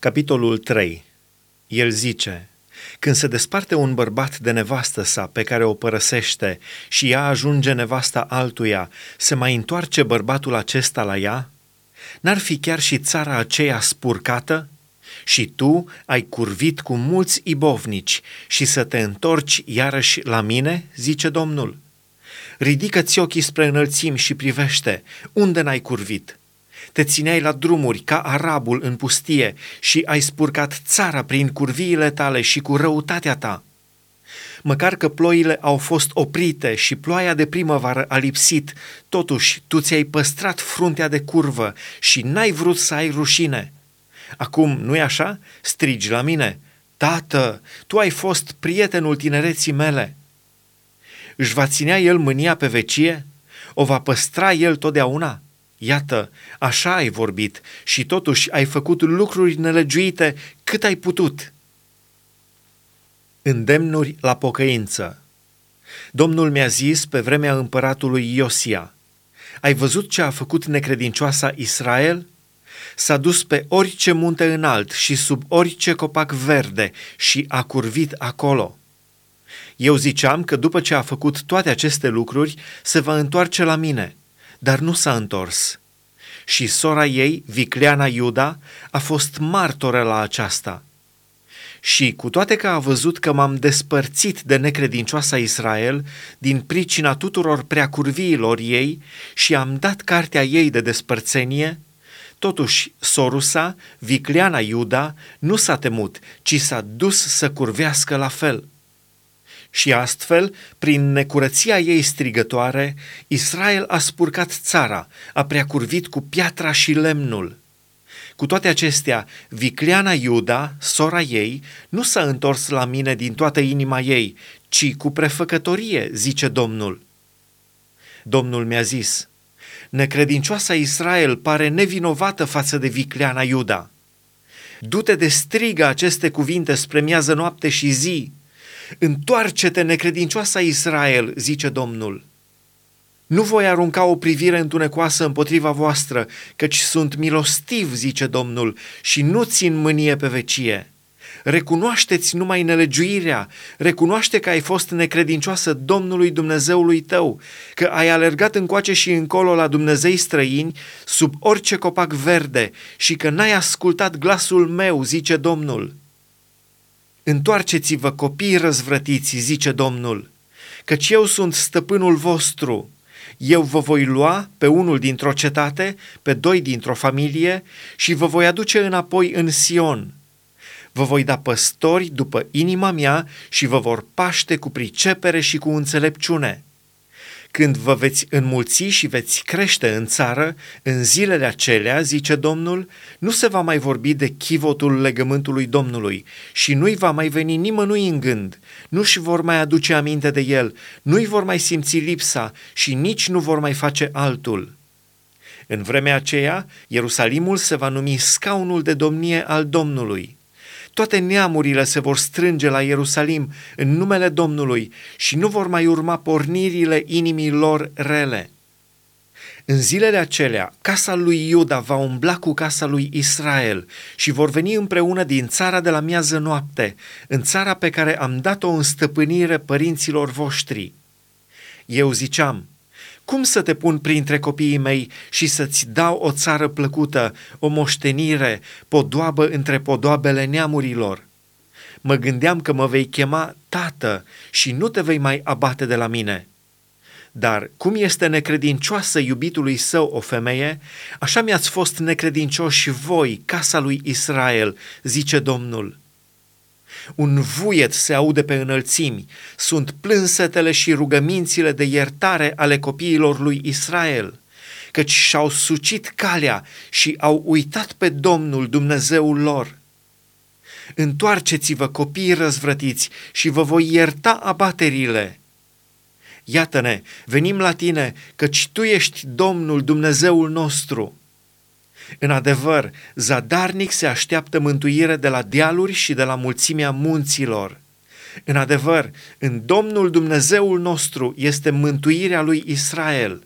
Capitolul 3 El zice, când se desparte un bărbat de nevastă sa pe care o părăsește și ea ajunge nevasta altuia, se mai întoarce bărbatul acesta la ea? N-ar fi chiar și țara aceea spurcată? Și tu ai curvit cu mulți ibovnici și să te întorci iarăși la mine, zice Domnul. Ridică-ți ochii spre înălțimi și privește, unde n-ai curvit? Te țineai la drumuri ca arabul în pustie și ai spurcat țara prin curviile tale și cu răutatea ta. Măcar că ploile au fost oprite și ploaia de primăvară a lipsit, totuși tu ți-ai păstrat fruntea de curvă și n-ai vrut să ai rușine. Acum, nu-i așa? Strigi la mine. Tată, tu ai fost prietenul tinereții mele. Își va ținea el mânia pe vecie? O va păstra el totdeauna? Iată, așa ai vorbit și totuși ai făcut lucruri nelegiuite cât ai putut. Îndemnuri la pocăință Domnul mi-a zis pe vremea împăratului Iosia, ai văzut ce a făcut necredincioasa Israel? S-a dus pe orice munte înalt și sub orice copac verde și a curvit acolo. Eu ziceam că după ce a făcut toate aceste lucruri, se va întoarce la mine – dar nu s-a întors. Și sora ei, Vicleana Iuda, a fost martoră la aceasta. Și cu toate că a văzut că m-am despărțit de necredincioasa Israel din pricina tuturor preacurviilor ei și am dat cartea ei de despărțenie, totuși sorusa, Vicleana Iuda, nu s-a temut, ci s-a dus să curvească la fel – și astfel, prin necurăția ei strigătoare, Israel a spurcat țara, a preacurvit cu piatra și lemnul. Cu toate acestea, Vicleana Iuda, sora ei, nu s-a întors la mine din toată inima ei, ci cu prefăcătorie, zice Domnul. Domnul mi-a zis, necredincioasa Israel pare nevinovată față de Vicleana Iuda. Du-te de strigă aceste cuvinte spre miază noapte și zi, Întoarce-te, necredincioasa Israel, zice Domnul. Nu voi arunca o privire întunecoasă împotriva voastră, căci sunt milostiv, zice Domnul, și nu țin mânie pe vecie. Recunoașteți numai nelegiuirea, recunoaște că ai fost necredincioasă Domnului Dumnezeului tău, că ai alergat încoace și încolo la Dumnezei străini, sub orice copac verde, și că n-ai ascultat glasul meu, zice Domnul. Întoarceți-vă, copii răzvrătiți, zice Domnul, căci eu sunt stăpânul vostru. Eu vă voi lua pe unul dintr-o cetate, pe doi dintr-o familie și vă voi aduce înapoi în Sion. Vă voi da păstori după inima mea și vă vor paște cu pricepere și cu înțelepciune. Când vă veți înmulți și veți crește în țară, în zilele acelea, zice Domnul, nu se va mai vorbi de chivotul legământului Domnului și nu-i va mai veni nimănui în gând, nu-și vor mai aduce aminte de el, nu-i vor mai simți lipsa și nici nu vor mai face altul. În vremea aceea, Ierusalimul se va numi scaunul de domnie al Domnului – toate neamurile se vor strânge la Ierusalim în numele Domnului și nu vor mai urma pornirile inimii lor rele. În zilele acelea, casa lui Iuda va umbla cu casa lui Israel și vor veni împreună din țara de la miază noapte, în țara pe care am dat-o în stăpânire părinților voștri. Eu ziceam, cum să te pun printre copiii mei și să-ți dau o țară plăcută, o moștenire, podoabă între podoabele neamurilor? Mă gândeam că mă vei chema tată și nu te vei mai abate de la mine. Dar cum este necredincioasă iubitului său o femeie, așa mi-ați fost necredincioși voi, casa lui Israel, zice Domnul. Un vuiet se aude pe înălțimi, sunt plânsetele și rugămințile de iertare ale copiilor lui Israel, căci și-au sucit calea și au uitat pe Domnul Dumnezeul lor. Întoarceți-vă, copii răzvrătiți, și vă voi ierta abaterile. Iată-ne, venim la tine, căci tu ești Domnul Dumnezeul nostru. În adevăr, zadarnic se așteaptă mântuire de la dealuri și de la mulțimea munților. În adevăr, în Domnul Dumnezeul nostru este mântuirea lui Israel.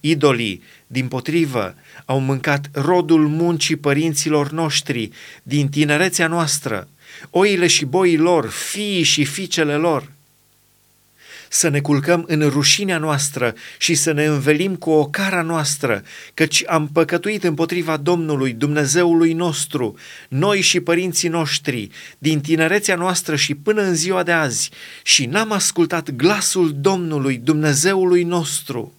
Idolii, din potrivă, au mâncat rodul muncii părinților noștri din tinerețea noastră, oile și boii lor, fiii și fiicele lor – să ne culcăm în rușinea noastră și să ne învelim cu o cara noastră, căci am păcătuit împotriva Domnului, Dumnezeului nostru, noi și părinții noștri, din tinerețea noastră și până în ziua de azi, și n-am ascultat glasul Domnului, Dumnezeului nostru.